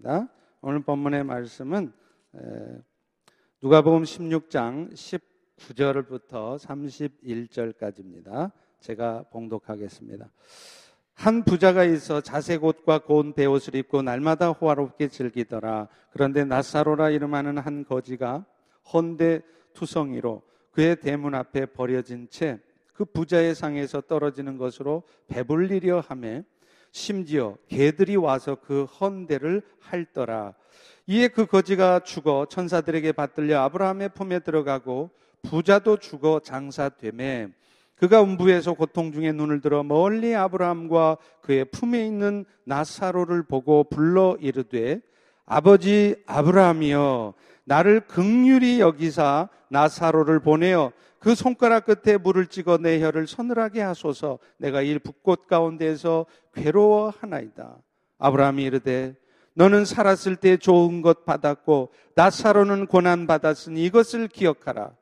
하겠습니다. 오늘 본문의 말씀은 누가복음 16장 19절부터 31절까지입니다. 제가 봉독하겠습니다. 한 부자가 있어 자색 옷과 고운 베옷을 입고 날마다 호화롭게 즐기더라. 그런데 나사로라 이름하는 한 거지가 헌데 투성이로 그의 대문 앞에 버려진 채 그 부자의 상에서 떨어지는 것으로 배불리려 하며 심지어 개들이 와서 그 헌대를 핥더라. 이에 그 거지가 죽어 천사들에게 받들려 아브라함의 품에 들어가고 부자도 죽어 장사되매 그가 음부에서 고통 중에 눈을 들어 멀리 아브라함과 그의 품에 있는 나사로를 보고 불러 이르되 아버지 아브라함이여 나를 극률이 여기사 나사로를 보내어 그 손가락 끝에 물을 찍어 내 혀를 서늘하게 하소서 내가 이 붓꽃 가운데에서 괴로워하나이다. 아브라함이 이르되 너는 살았을 때 좋은 것 받았고 나사로는 고난 받았으니 이것을 기억하라.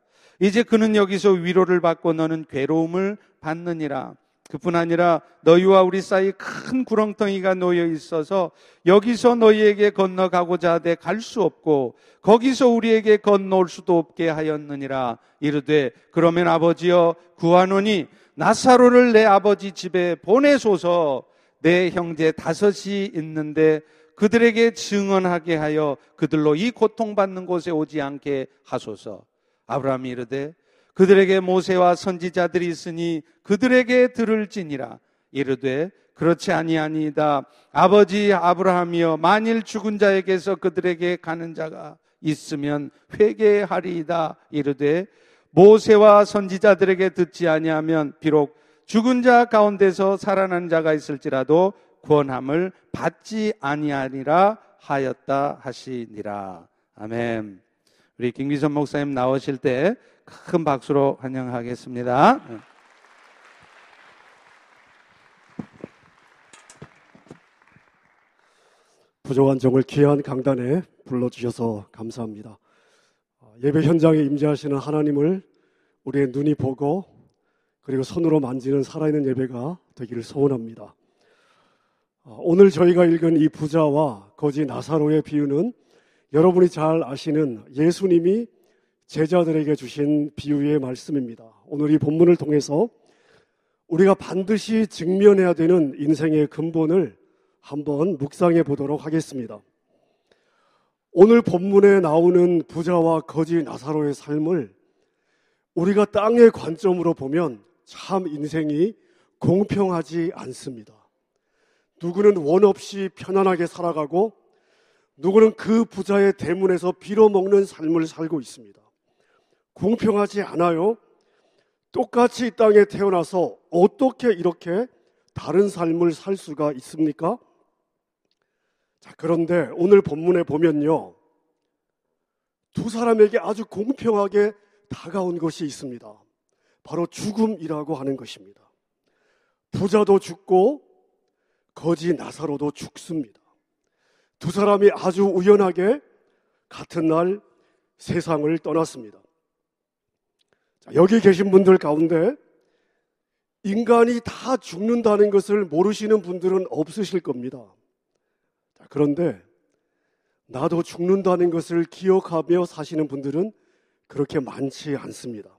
이제 그는 여기서 위로를 받고 너는 괴로움을 받느니라. 그뿐 아니라 너희와 우리 사이 큰 구렁텅이가 놓여 있어서 여기서 너희에게 건너가고자 하되 갈 수 없고 거기서 우리에게 건너올 수도 없게 하였느니라. 이르되 그러면 아버지여 구하노니 나사로를 내 아버지 집에 보내소서. 내 형제 다섯이 있는데 그들에게 증언하게 하여 그들로 이 고통받는 곳에 오지 않게 하소서. 아브라함이 이르되 그들에게 모세와 선지자들이 있으니 그들에게 들을지니라. 이르되 그렇지 아니하니이다. 아버지 아브라함이여 만일 죽은 자에게서 그들에게 가는 자가 있으면 회개하리이다. 이르되 모세와 선지자들에게 듣지 아니하면 비록 죽은 자 가운데서 살아난 자가 있을지라도 구원함을 받지 아니하리라 하였다 하시니라. 아멘. 우리 김기선 목사님 나오실 때 큰 박수로 환영하겠습니다. 부족한 종을 귀한 강단에 불러주셔서 감사합니다. 어, 예배 현장에 임재하시는 하나님을 우리의 눈이 보고 그리고 손으로 만지는 살아있는 예배가 되기를 소원합니다. 어, 오늘 저희가 읽은 이 부자와 거지 나사로의 비유는 여러분이 잘 아시는 예수님이 제자들에게 주신 비유의 말씀입니다. 오늘 이 본문을 통해서 우리가 반드시 직면해야 되는 인생의 근본을 한번 묵상해 보도록 하겠습니다. 오늘 본문에 나오는 부자와 거지 나사로의 삶을 우리가 땅의 관점으로 보면 참 인생이 공평하지 않습니다. 누구는 원 없이 편안하게 살아가고 누구는 그 부자의 대문에서 빌어먹는 삶을 살고 있습니다. 공평하지 않아요? 똑같이 이 땅에 태어나서 어떻게 이렇게 다른 삶을 살 수가 있습니까? 자, 그런데 오늘 본문에 보면요. 두 사람에게 아주 공평하게 다가온 것이 있습니다. 바로 죽음이라고 하는 것입니다. 부자도 죽고 거지 나사로도 죽습니다. 두 사람이 아주 우연하게 같은 날 세상을 떠났습니다. 자, 여기 계신 분들 가운데 인간이 다 죽는다는 것을 모르시는 분들은 없으실 겁니다. 자, 그런데 나도 죽는다는 것을 기억하며 사시는 분들은 그렇게 많지 않습니다.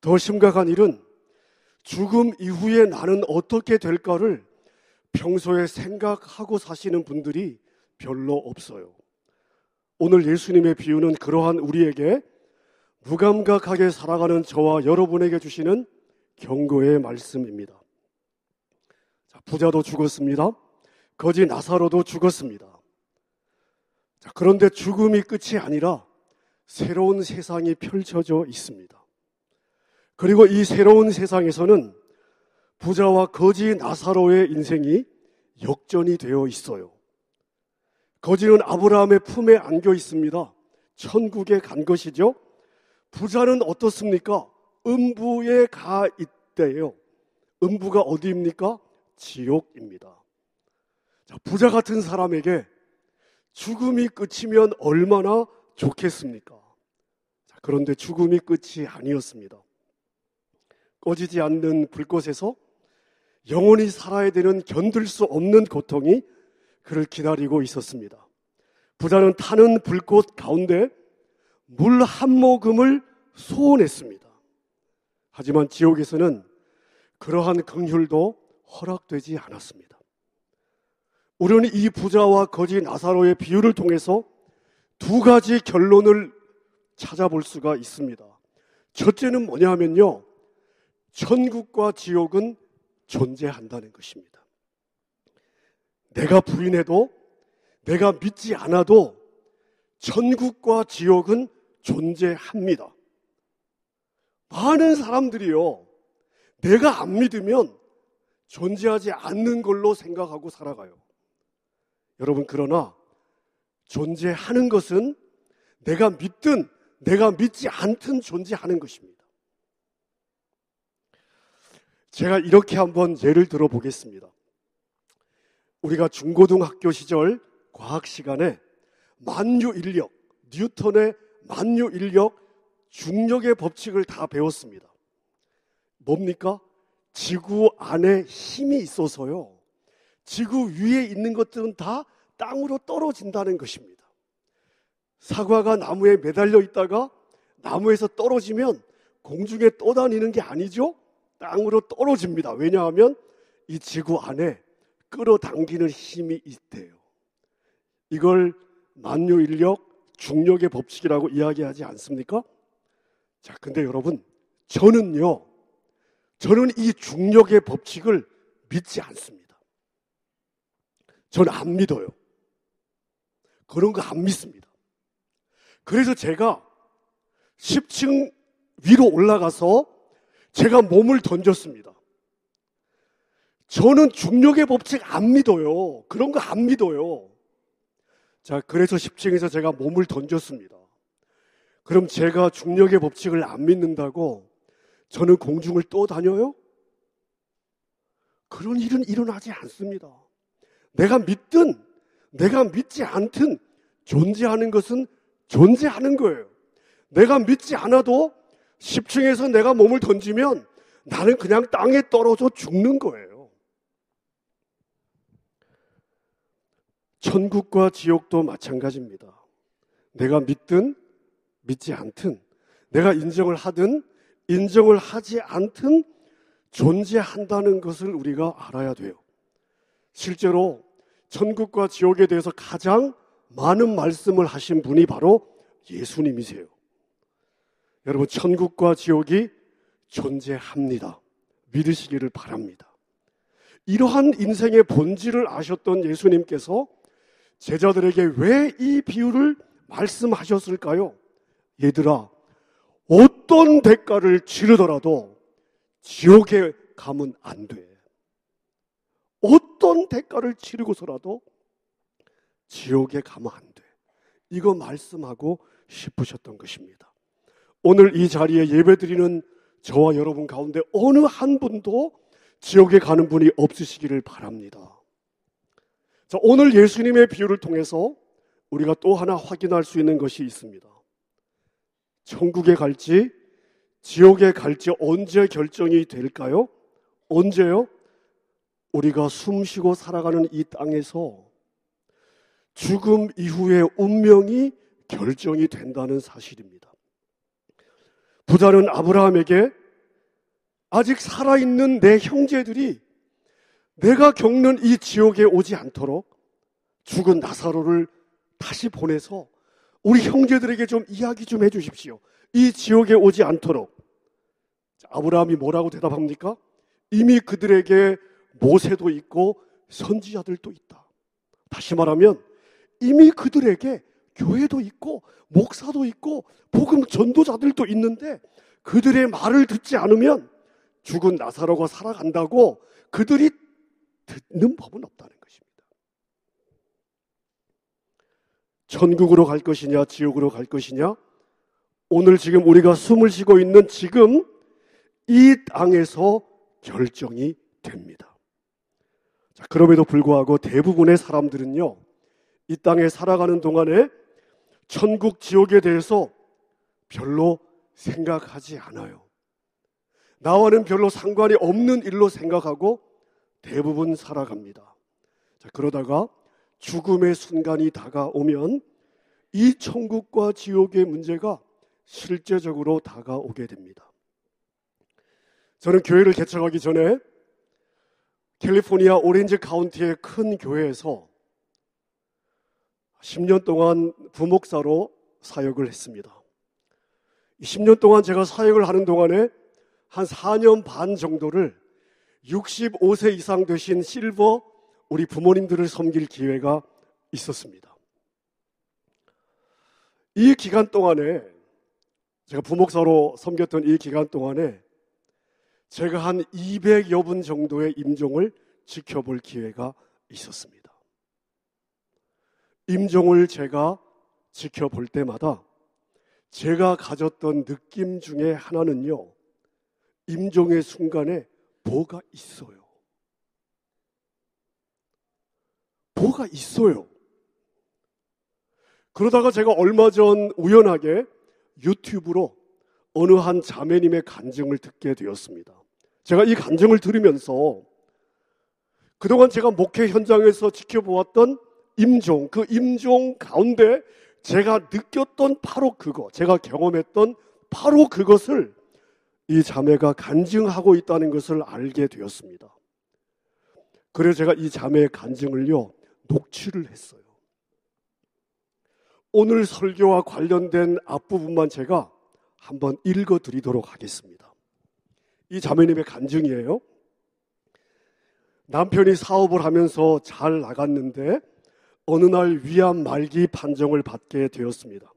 더 심각한 일은 죽음 이후에 나는 어떻게 될까를 평소에 생각하고 사시는 분들이 별로 없어요. 오늘 예수님의 비유는 그러한 우리에게 무감각하게 살아가는 저와 여러분에게 주시는 경고의 말씀입니다. 자, 부자도 죽었습니다. 거지 나사로도 죽었습니다. 자, 그런데 죽음이 끝이 아니라 새로운 세상이 펼쳐져 있습니다. 그리고 이 새로운 세상에서는 부자와 거지 나사로의 인생이 역전이 되어 있어요. 거지는 아브라함의 품에 안겨 있습니다. 천국에 간 것이죠. 부자는 어떻습니까? 음부에 가 있대요. 음부가 어디입니까? 지옥입니다. 자, 부자 같은 사람에게 죽음이 끝이면 얼마나 좋겠습니까? 자, 그런데 죽음이 끝이 아니었습니다. 꺼지지 않는 불꽃에서 영원히 살아야 되는 견딜 수 없는 고통이 그를 기다리고 있었습니다. 부자는 타는 불꽃 가운데 물 한 모금을 소원했습니다. 하지만 지옥에서는 그러한 긍휼도 허락되지 않았습니다. 우리는 이 부자와 거지 나사로의 비유를 통해서 두 가지 결론을 찾아볼 수가 있습니다. 첫째는 뭐냐 하면요. 천국과 지옥은 존재한다는 것입니다. 내가 부인해도 내가 믿지 않아도 천국과 지옥은 존재합니다. 많은 사람들이요. 내가 안 믿으면 존재하지 않는 걸로 생각하고 살아가요. 여러분, 그러나 존재하는 것은 내가 믿든 내가 믿지 않든 존재하는 것입니다. 제가 이렇게 한번 예를 들어 보겠습니다. 우리가 중고등학교 시절 과학 시간에 만유 인력, 뉴턴의 만유 인력, 중력의 법칙을 다 배웠습니다. 뭡니까? 지구 안에 힘이 있어서요. 지구 위에 있는 것들은 다 땅으로 떨어진다는 것입니다. 사과가 나무에 매달려 있다가 나무에서 떨어지면 공중에 떠다니는 게 아니죠? 땅으로 떨어집니다. 왜냐하면 이 지구 안에 끌어당기는 힘이 있대요. 이걸 만유 인력, 중력의 법칙이라고 이야기하지 않습니까? 자, 근데 여러분, 저는요, 저는 이 중력의 법칙을 믿지 않습니다. 저는 안 믿어요. 그런 거 안 믿습니다. 그래서 제가 10층 위로 올라가서 제가 몸을 던졌습니다. 저는 중력의 법칙 안 믿어요. 그런 거 안 믿어요. 자, 그래서 10층에서 제가 몸을 던졌습니다. 그럼 제가 중력의 법칙을 안 믿는다고 저는 공중을 떠다녀요? 그런 일은 일어나지 않습니다. 내가 믿든 내가 믿지 않든 존재하는 것은 존재하는 거예요. 내가 믿지 않아도 10층에서 내가 몸을 던지면 나는 그냥 땅에 떨어져 죽는 거예요. 천국과 지옥도 마찬가지입니다. 내가 믿든 믿지 않든 내가 인정을 하든 인정을 하지 않든 존재한다는 것을 우리가 알아야 돼요. 실제로 천국과 지옥에 대해서 가장 많은 말씀을 하신 분이 바로 예수님이세요. 여러분, 천국과 지옥이 존재합니다. 믿으시기를 바랍니다. 이러한 인생의 본질을 아셨던 예수님께서 제자들에게 왜 이 비유를 말씀하셨을까요? 얘들아, 어떤 대가를 치르더라도 지옥에 가면 안 돼. 어떤 대가를 치르고서라도 지옥에 가면 안 돼. 이거 말씀하고 싶으셨던 것입니다. 오늘 이 자리에 예배드리는 저와 여러분 가운데 어느 한 분도 지옥에 가는 분이 없으시기를 바랍니다. 자, 오늘 예수님의 비유를 통해서 우리가 또 하나 확인할 수 있는 것이 있습니다. 천국에 갈지 지옥에 갈지 언제 결정이 될까요? 언제요? 우리가 숨 쉬고 살아가는 이 땅에서 죽음 이후의 운명이 결정이 된다는 사실입니다. 부자는 아브라함에게 아직 살아있는 내 형제들이 내가 겪는 이 지옥에 오지 않도록 죽은 나사로를 다시 보내서 우리 형제들에게 좀 이야기 좀 해주십시오. 이 지옥에 오지 않도록. 아브라함이 뭐라고 대답합니까? 이미 그들에게 모세도 있고 선지자들도 있다. 다시 말하면 이미 그들에게 교회도 있고 목사도 있고 복음 전도자들도 있는데 그들의 말을 듣지 않으면 죽은 나사로가 살아간다고 그들이 듣는 법은 없다는 것입니다. 천국으로 갈 것이냐, 지옥으로 갈 것이냐, 오늘 지금 우리가 숨을 쉬고 있는 지금 이 땅에서 결정이 됩니다. 자, 그럼에도 불구하고 대부분의 사람들은요, 이 땅에 살아가는 동안에 천국, 지옥에 대해서 별로 생각하지 않아요. 나와는 별로 상관이 없는 일로 생각하고 대부분 살아갑니다. 자, 그러다가 죽음의 순간이 다가오면 이 천국과 지옥의 문제가 실제적으로 다가오게 됩니다. 저는 교회를 개척하기 전에 캘리포니아 오렌지 카운티의 큰 교회에서 10년 동안 부목사로 사역을 했습니다. 10년 동안 제가 사역을 하는 동안에 한 4년 반 정도를 65세 이상 되신 실버 우리 부모님들을 섬길 기회가 있었습니다. 이 기간 동안에 제가 부목사로 섬겼던 이 기간 동안에 제가 한 200여 분 정도의 임종을 지켜볼 기회가 있었습니다. 임종을 제가 지켜볼 때마다 제가 가졌던 느낌 중에 하나는요, 임종의 순간에 뭐가 있어요. 뭐가 있어요. 그러다가 제가 얼마 전 우연하게 유튜브로 어느 한 자매님의 간증을 듣게 되었습니다. 제가 이 간증을 들으면서 그동안 제가 목회 현장에서 지켜보았던 임종, 그 임종 가운데 제가 느꼈던 바로 그거, 제가 경험했던 바로 그것을 이 자매가 간증하고 있다는 것을 알게 되었습니다. 그래서 제가 이 자매의 간증을요, 녹취를 했어요. 오늘 설교와 관련된 앞부분만 제가 한번 읽어 드리도록 하겠습니다. 이 자매님의 간증이에요. 남편이 사업을 하면서 잘 나갔는데 어느 날 위암 말기 판정을 받게 되었습니다.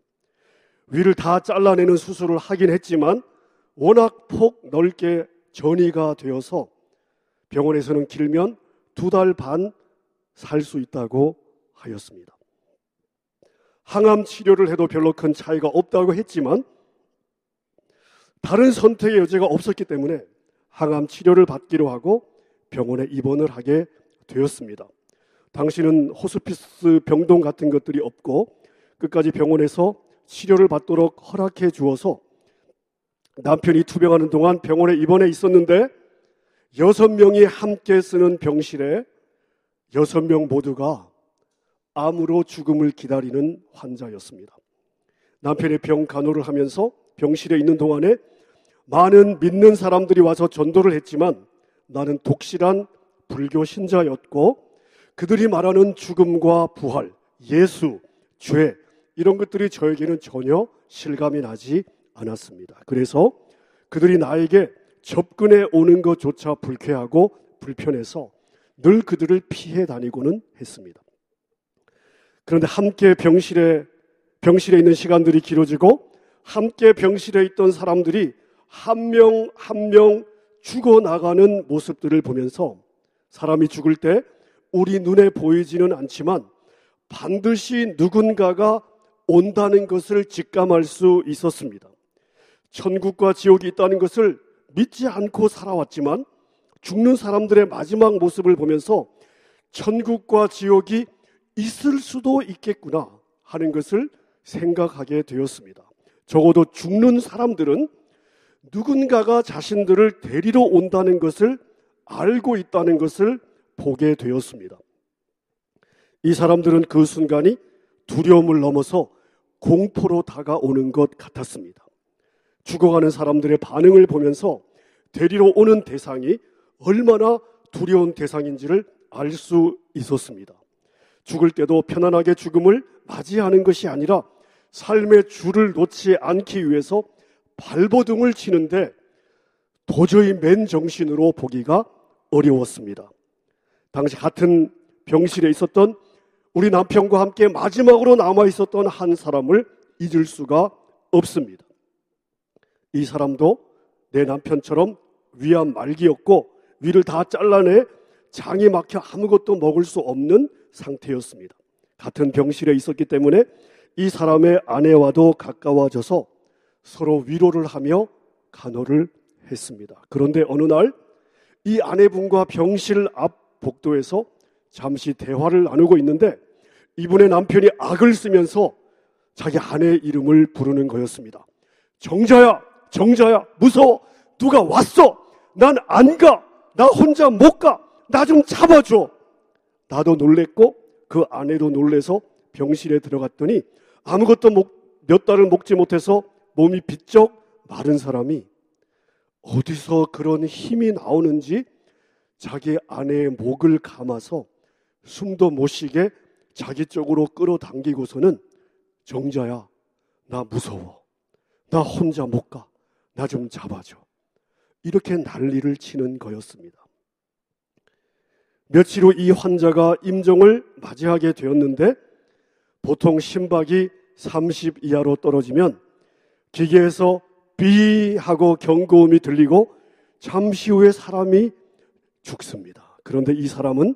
위를 다 잘라내는 수술을 하긴 했지만 워낙 폭 넓게 전이가 되어서 병원에서는 길면 두 달 반 살 수 있다고 하였습니다. 항암 치료를 해도 별로 큰 차이가 없다고 했지만 다른 선택의 여지가 없었기 때문에 항암 치료를 받기로 하고 병원에 입원을 하게 되었습니다. 당신은 호스피스 병동 같은 것들이 없고 끝까지 병원에서 치료를 받도록 허락해 주어서 남편이 투병하는 동안 병원에 입원해 있었는데 여섯 명이 함께 쓰는 병실에 여섯 명 모두가 암으로 죽음을 기다리는 환자였습니다. 남편의 병 간호를 하면서 병실에 있는 동안에 많은 믿는 사람들이 와서 전도를 했지만 나는 독실한 불교 신자였고 그들이 말하는 죽음과 부활, 예수, 죄 이런 것들이 저에게는 전혀 실감이 나지 않았습니다. 그래서 그들이 나에게 접근해 오는 것조차 불쾌하고 불편해서 늘 그들을 피해 다니고는 했습니다. 그런데 함께 병실에 병실에 있는 시간들이 길어지고 함께 병실에 있던 사람들이 한 명 한 명 죽어 나가는 모습들을 보면서 사람이 죽을 때 우리 눈에 보이지는 않지만 반드시 누군가가 온다는 것을 직감할 수 있었습니다. 천국과 지옥이 있다는 것을 믿지 않고 살아왔지만 죽는 사람들의 마지막 모습을 보면서 천국과 지옥이 있을 수도 있겠구나 하는 것을 생각하게 되었습니다. 적어도 죽는 사람들은 누군가가 자신들을 데리러 온다는 것을 알고 있다는 것을 보게 되었습니다. 이 사람들은 그 순간이 두려움을 넘어서 공포로 다가오는 것 같았습니다. 죽어가는 사람들의 반응을 보면서 데리러 오는 대상이 얼마나 두려운 대상인지를 알 수 있었습니다. 죽을 때도 편안하게 죽음을 맞이하는 것이 아니라 삶의 줄을 놓지 않기 위해서 발버둥을 치는데 도저히 맨 정신으로 보기가 어려웠습니다. 당시 같은 병실에 있었던 우리 남편과 함께 마지막으로 남아 있었던 한 사람을 잊을 수가 없습니다. 이 사람도 내 남편처럼 위암 말기였고 위를 다 잘라내 장이 막혀 아무것도 먹을 수 없는 상태였습니다. 같은 병실에 있었기 때문에 이 사람의 아내와도 가까워져서 서로 위로를 하며 간호를 했습니다. 그런데 어느 날 이 아내분과 병실 앞 복도에서 잠시 대화를 나누고 있는데 이분의 남편이 악을 쓰면서 자기 아내 이름을 부르는 거였습니다. 정자야, 정자야, 무서워. 누가 왔어. 난 안 가. 나 혼자 못 가. 나 좀 잡아줘. 나도 놀랬고 그 아내도 놀래서 병실에 들어갔더니 아무것도 목, 몇 달을 먹지 못해서 몸이 비쩍 마른 사람이 어디서 그런 힘이 나오는지 자기 아내의 목을 감아서 숨도 못 쉬게 자기 쪽으로 끌어당기고서는 정자야, 나 무서워. 나 혼자 못 가. 나 좀 잡아줘. 이렇게 난리를 치는 거였습니다. 며칠 후 이 환자가 임종을 맞이하게 되었는데 보통 심박이 30 이하로 떨어지면 기계에서 비 하고 경고음이 들리고 잠시 후에 사람이 죽습니다. 그런데 이 사람은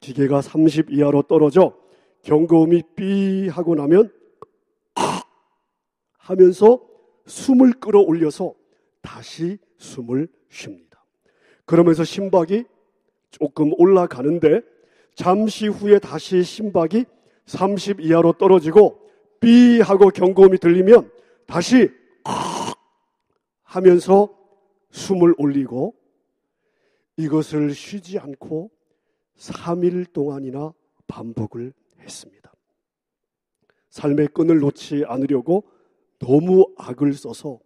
기계가 30 이하로 떨어져 경고음이 삐 하고 나면 하면서 숨을 끌어올려서 다시 숨을 쉽니다. 그러면서 심박이 조금 올라가는데 잠시 후에 다시 심박이 30 이하로 떨어지고 삐 하고 경고음이 들리면 다시 하면서 숨을 올리고 이것을 쉬지 않고 3일 동안이나 반복을 했습니다. 삶의 끈을 놓지 않으려고 너무 악을 써서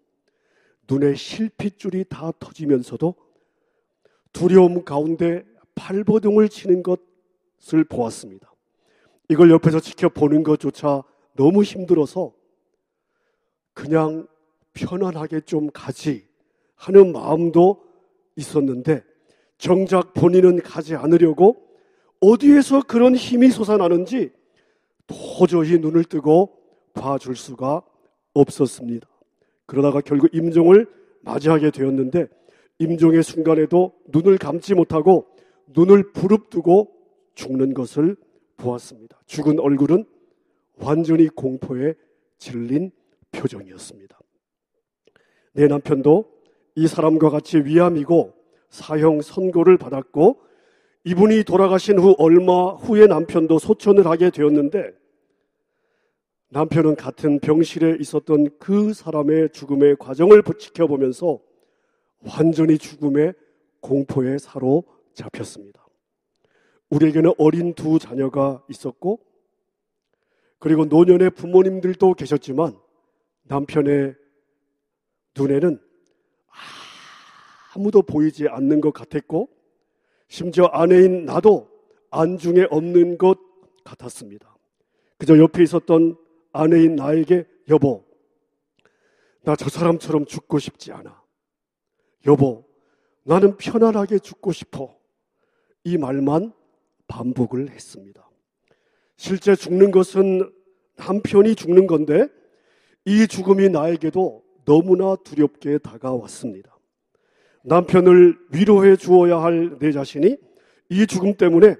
눈에 실핏줄이 다 터지면서도 두려움 가운데 발버둥을 치는 것을 보았습니다. 이걸 옆에서 지켜보는 것조차 너무 힘들어서 그냥 편안하게 좀 가지 하는 마음도 있었는데 정작 본인은 가지 않으려고 어디에서 그런 힘이 솟아나는지 도저히 눈을 뜨고 봐줄 수가 없었습니다. 그러다가 결국 임종을 맞이하게 되었는데 임종의 순간에도 눈을 감지 못하고 눈을 부릅뜨고 죽는 것을 보았습니다. 죽은 얼굴은 완전히 공포에 질린 표정이었습니다. 내 남편도 이 사람과 같이 위암이고 사형 선고를 받았고 이분이 돌아가신 후 얼마 후에 남편도 소천을 하게 되었는데 남편은 같은 병실에 있었던 그 사람의 죽음의 과정을 지켜보면서 완전히 죽음의 공포에 사로잡혔습니다. 우리에게는 어린 두 자녀가 있었고 그리고 노년의 부모님들도 계셨지만 남편의 눈에는 아무도 보이지 않는 것 같았고 심지어 아내인 나도 안중에 없는 것 같았습니다. 그저 옆에 있었던 아내인 나에게 여보, 나 저 사람처럼 죽고 싶지 않아. 여보, 나는 편안하게 죽고 싶어. 이 말만 반복을 했습니다. 실제 죽는 것은 남편이 죽는 건데 이 죽음이 나에게도 너무나 두렵게 다가왔습니다. 남편을 위로해 주어야 할 내 자신이 이 죽음 때문에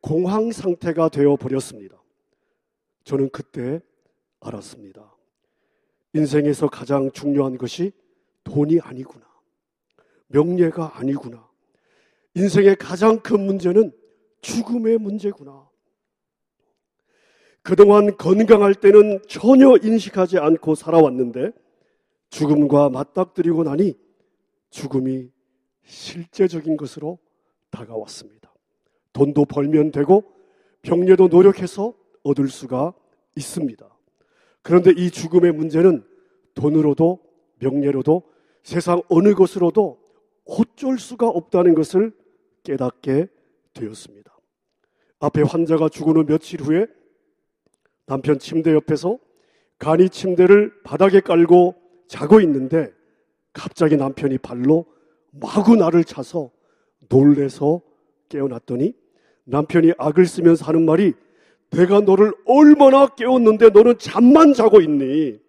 공황 상태가 되어 버렸습니다. 저는 그때 알았습니다. 인생에서 가장 중요한 것이 돈이 아니구나. 명예가 아니구나. 인생의 가장 큰 문제는 죽음의 문제구나. 그동안 건강할 때는 전혀 인식하지 않고 살아왔는데 죽음과 맞닥뜨리고 나니 죽음이 실제적인 것으로 다가왔습니다. 돈도 벌면 되고 병례도 노력해서 얻을 수가 있습니다. 그런데 이 죽음의 문제는 돈으로도 명예로도 세상 어느 것으로도 어쩔 수가 없다는 것을 깨닫게 되었습니다. 앞에 환자가 죽은 후 며칠 후에 남편 침대 옆에서 간이 침대를 바닥에 깔고 자고 있는데 갑자기 남편이 발로 마구 나를 차서 놀래서 깨어났더니 남편이 악을 쓰면서 하는 말이 내가 너를 얼마나 깨웠는데 너는 잠만 자고 있니?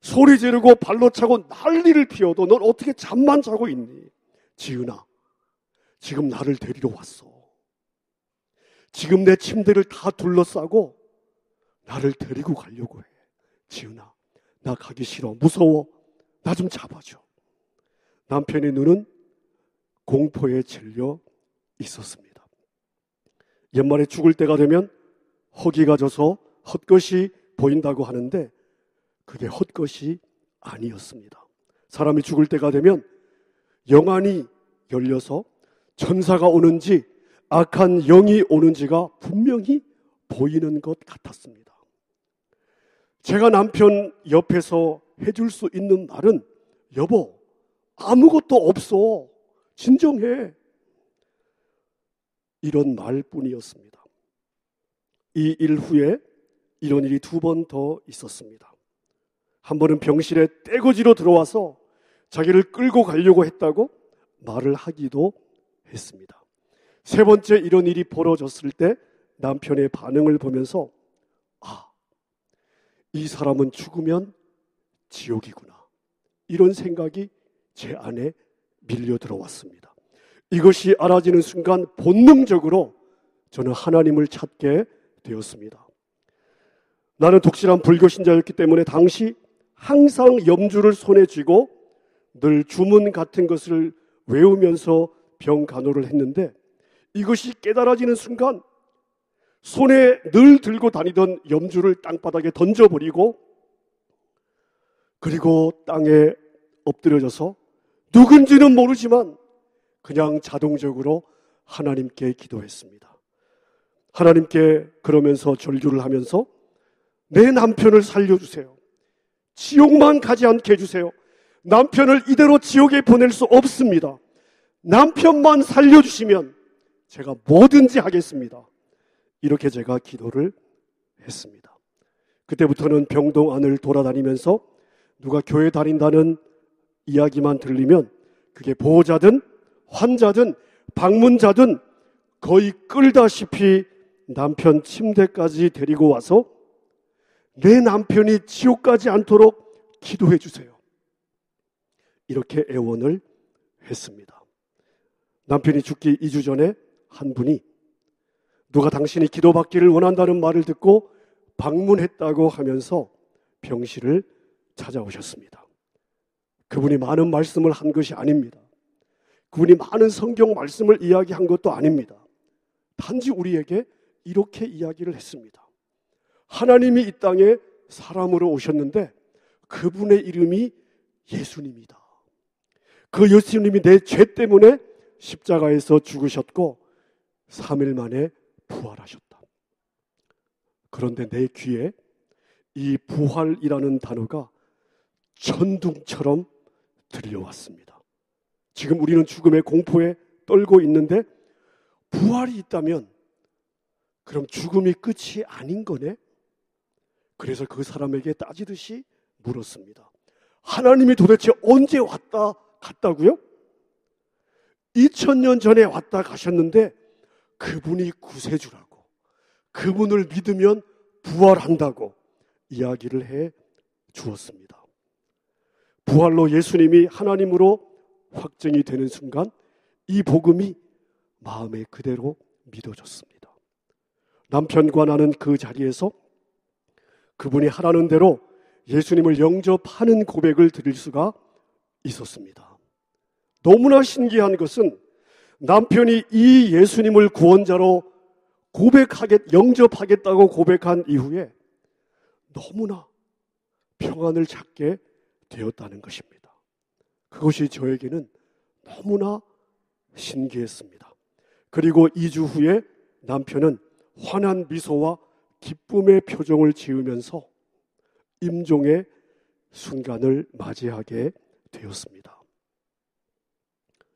소리 지르고 발로 차고 난리를 피워도 넌 어떻게 잠만 자고 있니? 지은아, 지금 나를 데리러 왔어. 지금 내 침대를 다 둘러싸고 나를 데리고 가려고 해. 지은아, 나 가기 싫어. 무서워. 나 좀 잡아줘. 남편의 눈은 공포에 질려 있었습니다. 연말에 죽을 때가 되면 허기가 져서 헛것이 보인다고 하는데 그게 헛것이 아니었습니다. 사람이 죽을 때가 되면 영안이 열려서 천사가 오는지 악한 영이 오는지가 분명히 보이는 것 같았습니다. 제가 남편 옆에서 해줄 수 있는 말은 여보, 아무것도 없어. 진정해. 이런 말뿐이었습니다. 이 일 후에 이런 일이 두 번 더 있었습니다. 한 번은 병실에 떼거지로 들어와서 자기를 끌고 가려고 했다고 말을 하기도 했습니다. 세 번째 이런 일이 벌어졌을 때 남편의 반응을 보면서 아, 이 사람은 죽으면 지옥이구나. 이런 생각이 제 안에 밀려 들어왔습니다. 이것이 알아지는 순간 본능적으로 저는 하나님을 찾게 되었습니다. 나는 독실한 불교 신자였기 때문에 당시 항상 염주를 손에 쥐고 늘 주문 같은 것을 외우면서 병 간호를 했는데 이것이 깨달아지는 순간 손에 늘 들고 다니던 염주를 땅바닥에 던져버리고 그리고 땅에 엎드려져서 누군지는 모르지만 그냥 자동적으로 하나님께 기도했습니다. 하나님께 그러면서 절규를 하면서 내 남편을 살려주세요. 지옥만 가지 않게 해주세요. 남편을 이대로 지옥에 보낼 수 없습니다. 남편만 살려주시면 제가 뭐든지 하겠습니다. 이렇게 제가 기도를 했습니다. 그때부터는 병동 안을 돌아다니면서 누가 교회 다닌다는 이야기만 들리면 그게 보호자든 환자든 방문자든 거의 끌다시피 남편 침대까지 데리고 와서 내 남편이 지옥 가지 않도록 기도해 주세요. 이렇게 애원을 했습니다. 남편이 죽기 2주 전에 한 분이 누가 당신이 기도받기를 원한다는 말을 듣고 방문했다고 하면서 병실을 찾아오셨습니다. 그분이 많은 말씀을 한 것이 아닙니다. 그분이 많은 성경 말씀을 이야기한 것도 아닙니다. 단지 우리에게 이렇게 이야기를 했습니다. 하나님이 이 땅에 사람으로 오셨는데 그분의 이름이 예수님이다. 그 예수님이 내 죄 때문에 십자가에서 죽으셨고 3일 만에 부활하셨다. 그런데 내 귀에 이 부활이라는 단어가 전둥처럼 들려왔습니다. 지금 우리는 죽음의 공포에 떨고 있는데 부활이 있다면 그럼 죽음이 끝이 아닌 거네? 그래서 그 사람에게 따지듯이 물었습니다. 하나님이 도대체 언제 왔다 갔다고요? 2000년 전에 왔다 가셨는데 그분이 구세주라고 그분을 믿으면 부활한다고 이야기를 해 주었습니다. 부활로 예수님이 하나님으로 확정이 되는 순간 이 복음이 마음에 그대로 믿어졌습니다. 남편과 나는 그 자리에서 그분이 하라는 대로 예수님을 영접하는 고백을 드릴 수가 있었습니다. 너무나 신기한 것은 남편이 이 예수님을 구원자로 고백하겠, 영접하겠다고 고백한 이후에 너무나 평안을 찾게 되었다는 것입니다. 그것이 저에게는 너무나 신기했습니다. 그리고 2주 후에 남편은 환한 미소와 기쁨의 표정을 지으면서 임종의 순간을 맞이하게 되었습니다.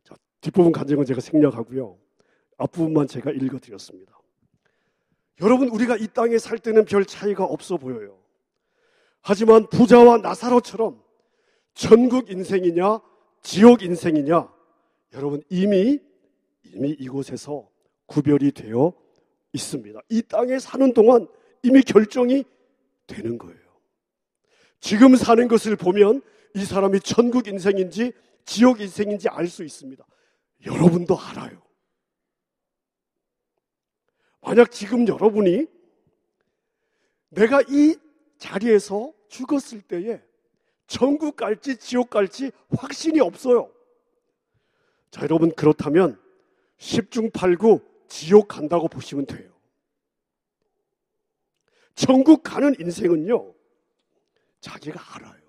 자, 뒷부분 간증은 제가 생략하고요. 앞부분만 제가 읽어드렸습니다. 여러분, 우리가 이 땅에 살 때는 별 차이가 없어 보여요. 하지만 부자와 나사로처럼 전국 인생이냐, 지옥 인생이냐, 여러분 이미, 이미 이곳에서 구별이 되어 있습니다. 이 땅에 사는 동안 이미 결정이 되는 거예요. 지금 사는 것을 보면 이 사람이 천국 인생인지 지옥 인생인지 알 수 있습니다. 여러분도 알아요. 만약 지금 여러분이 내가 이 자리에서 죽었을 때에 천국 갈지 지옥 갈지 확신이 없어요. 자, 여러분 그렇다면 10중 8구 지옥 간다고 보시면 돼요. 천국 가는 인생은요, 자기가 알아요.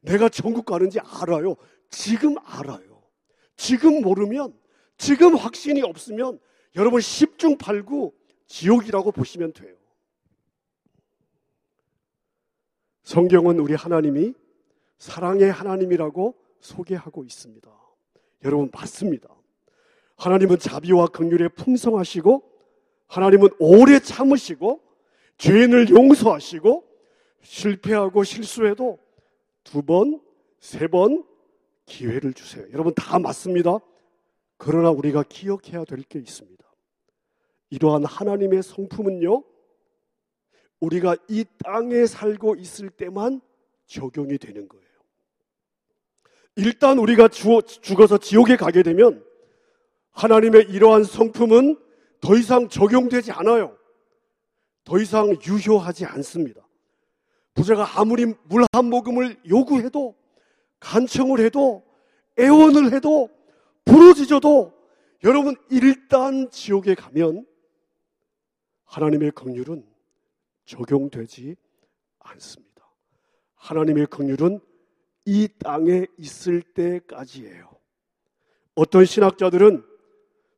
내가 천국 가는지 알아요. 지금 알아요. 지금 모르면, 지금 확신이 없으면 여러분 10중 8구 지옥이라고 보시면 돼요. 성경은 우리 하나님이 사랑의 하나님이라고 소개하고 있습니다. 여러분 맞습니다. 하나님은 자비와 긍휼에 풍성하시고 하나님은 오래 참으시고 죄인을 용서하시고 실패하고 실수해도 두 번, 세 번 기회를 주세요. 여러분 다 맞습니다. 그러나 우리가 기억해야 될 게 있습니다. 이러한 하나님의 성품은요, 우리가 이 땅에 살고 있을 때만 적용이 되는 거예요. 일단 우리가 죽어서 지옥에 가게 되면 하나님의 이러한 성품은 더 이상 적용되지 않아요. 더 이상 유효하지 않습니다. 부자가 아무리 물 한 모금을 요구해도 간청을 해도 애원을 해도 부러지져도 여러분 일단 지옥에 가면 하나님의 긍휼은 적용되지 않습니다. 하나님의 긍휼은 이 땅에 있을 때까지예요. 어떤 신학자들은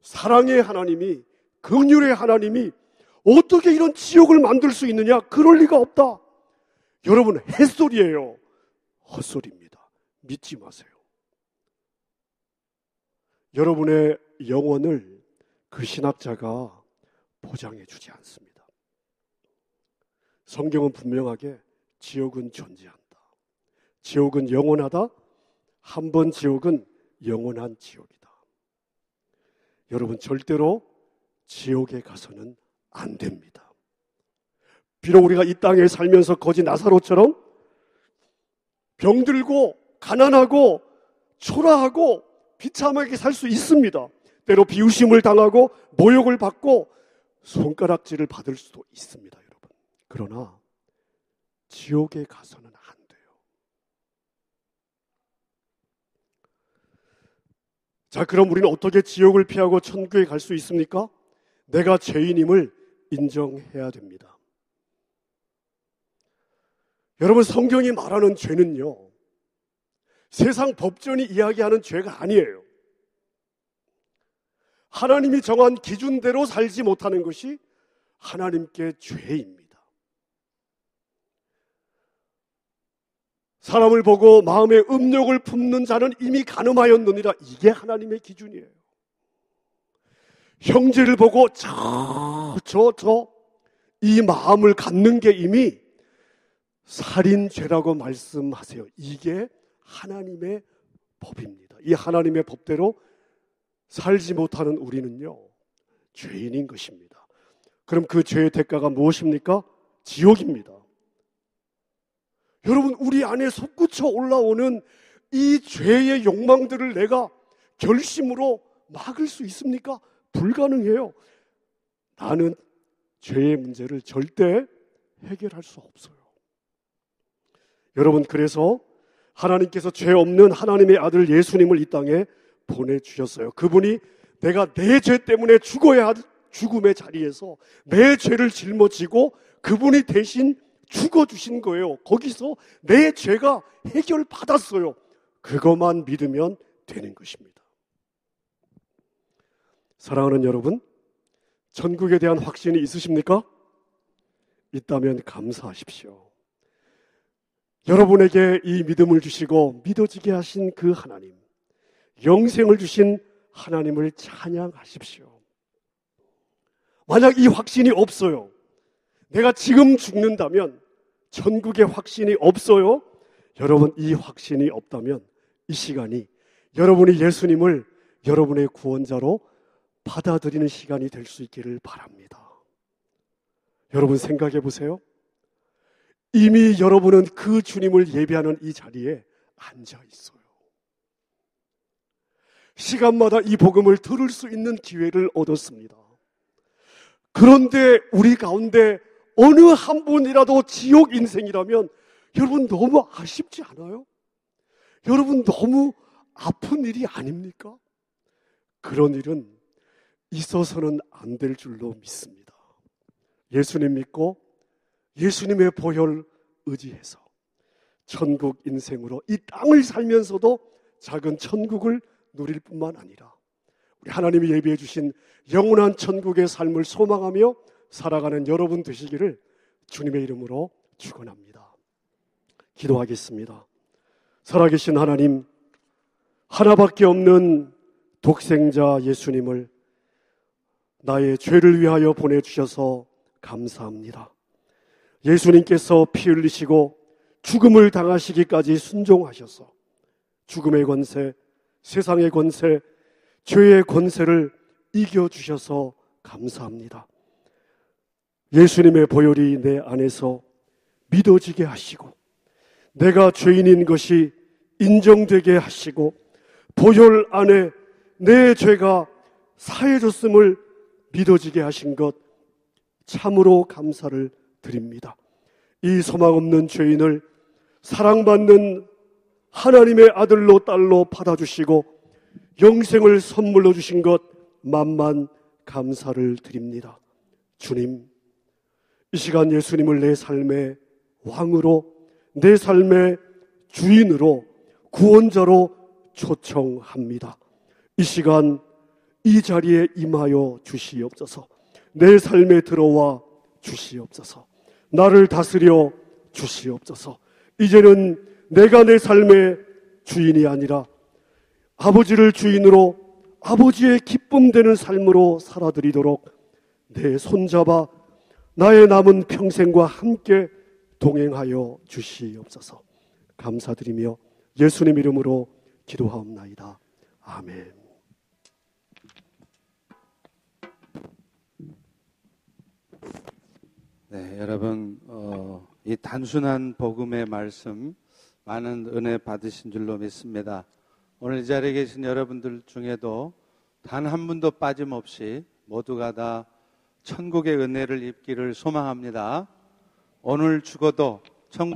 사랑의 하나님이 긍휼의 하나님이 어떻게 이런 지옥을 만들 수 있느냐? 그럴 리가 없다. 여러분 햇소리예요. 헛소리입니다. 믿지 마세요. 여러분의 영혼을 그 신학자가 보장해 주지 않습니다. 성경은 분명하게 지옥은 존재한다. 지옥은 영원하다. 한 번 지옥은 영원한 지옥이다. 여러분 절대로 지옥에 가서는 안 됩니다. 비록 우리가 이 땅에 살면서 거지 나사로처럼 병들고 가난하고 초라하고 비참하게 살 수 있습니다. 때로 비우심을 당하고 모욕을 받고 손가락질을 받을 수도 있습니다, 여러분. 그러나 지옥에 가서는 안 돼요. 자, 그럼 우리는 어떻게 지옥을 피하고 천국에 갈 수 있습니까? 내가 죄인임을 인정해야 됩니다. 여러분, 성경이 말하는 죄는요, 세상 법전이 이야기하는 죄가 아니에요. 하나님이 정한 기준대로 살지 못하는 것이 하나님께 죄입니다. 사람을 보고 마음에 음욕을 품는 자는 이미 가늠하였느니라. 이게 하나님의 기준이에요. 형제를 보고 저, 저, 저, 이 마음을 갖는 게 이미 살인죄라고 말씀하세요. 이게 하나님의 법입니다. 이 하나님의 법대로 살지 못하는 우리는요, 죄인인 것입니다. 그럼 그 죄의 대가가 무엇입니까? 지옥입니다. 여러분, 우리 안에 솟구쳐 올라오는 이 죄의 욕망들을 내가 결심으로 막을 수 있습니까? 불가능해요. 나는 죄의 문제를 절대 해결할 수 없어요. 여러분, 그래서 하나님께서 죄 없는 하나님의 아들 예수님을 이 땅에 보내주셨어요. 그분이 내가 내 죄 때문에 죽어야 할 죽음의 자리에서 내 죄를 짊어지고 그분이 대신 죽어주신 거예요. 거기서 내 죄가 해결받았어요. 그것만 믿으면 되는 것입니다. 사랑하는 여러분, 전국에 대한 확신이 있으십니까? 있다면 감사하십시오. 여러분에게 이 믿음을 주시고 믿어지게 하신 그 하나님, 영생을 주신 하나님을 찬양하십시오. 만약 이 확신이 없어요. 내가 지금 죽는다면 전국에 확신이 없어요. 여러분 이 확신이 없다면 이 시간이 여러분이 예수님을 여러분의 구원자로 받아들이는 시간이 될 수 있기를 바랍니다. 여러분 생각해 보세요. 이미 여러분은 그 주님을 예배하는 이 자리에 앉아 있어요. 시간마다 이 복음을 들을 수 있는 기회를 얻었습니다. 그런데 우리 가운데 어느 한 분이라도 지옥 인생이라면 여러분 너무 아쉽지 않아요? 여러분 너무 아픈 일이 아닙니까? 그런 일은 있어서는 안 될 줄로 믿습니다. 예수님 믿고 예수님의 보혈 의지해서 천국 인생으로 이 땅을 살면서도 작은 천국을 누릴 뿐만 아니라 우리 하나님이 예비해 주신 영원한 천국의 삶을 소망하며 살아가는 여러분 되시기를 주님의 이름으로 축원합니다. 기도하겠습니다. 살아계신 하나님, 하나밖에 없는 독생자 예수님을 나의 죄를 위하여 보내 주셔서 감사합니다. 예수님께서 피 흘리시고 죽음을 당하시기까지 순종하셔서 죽음의 권세, 세상의 권세, 죄의 권세를 이겨주셔서 감사합니다. 예수님의 보혈이 내 안에서 믿어지게 하시고 내가 죄인인 것이 인정되게 하시고 보혈 안에 내 죄가 사해졌음을 믿어지게 하신 것 참으로 감사를 드립니다. 이 소망 없는 죄인을 사랑받는 하나님의 아들로 딸로 받아주시고 영생을 선물로 주신 것 만만 감사를 드립니다. 주님, 이 시간 예수님을 내 삶의 왕으로, 내 삶의 주인으로, 구원자로 초청합니다. 이 시간 이 자리에 임하여 주시옵소서. 내 삶에 들어와 주시옵소서. 나를 다스려 주시옵소서. 이제는 내가 내 삶의 주인이 아니라 아버지를 주인으로 아버지의 기쁨 되는 삶으로 살아드리도록 내 손잡아 나의 남은 평생과 함께 동행하여 주시옵소서. 감사드리며 예수님 이름으로 기도하옵나이다. 아멘. 네, 여러분 어, 이 단순한 복음의 말씀 많은 은혜 받으신 줄로 믿습니다. 오늘 이 자리에 계신 여러분들 중에도 단 한 분도 빠짐없이 모두가 다 천국의 은혜를 입기를 소망합니다. 오늘 죽어도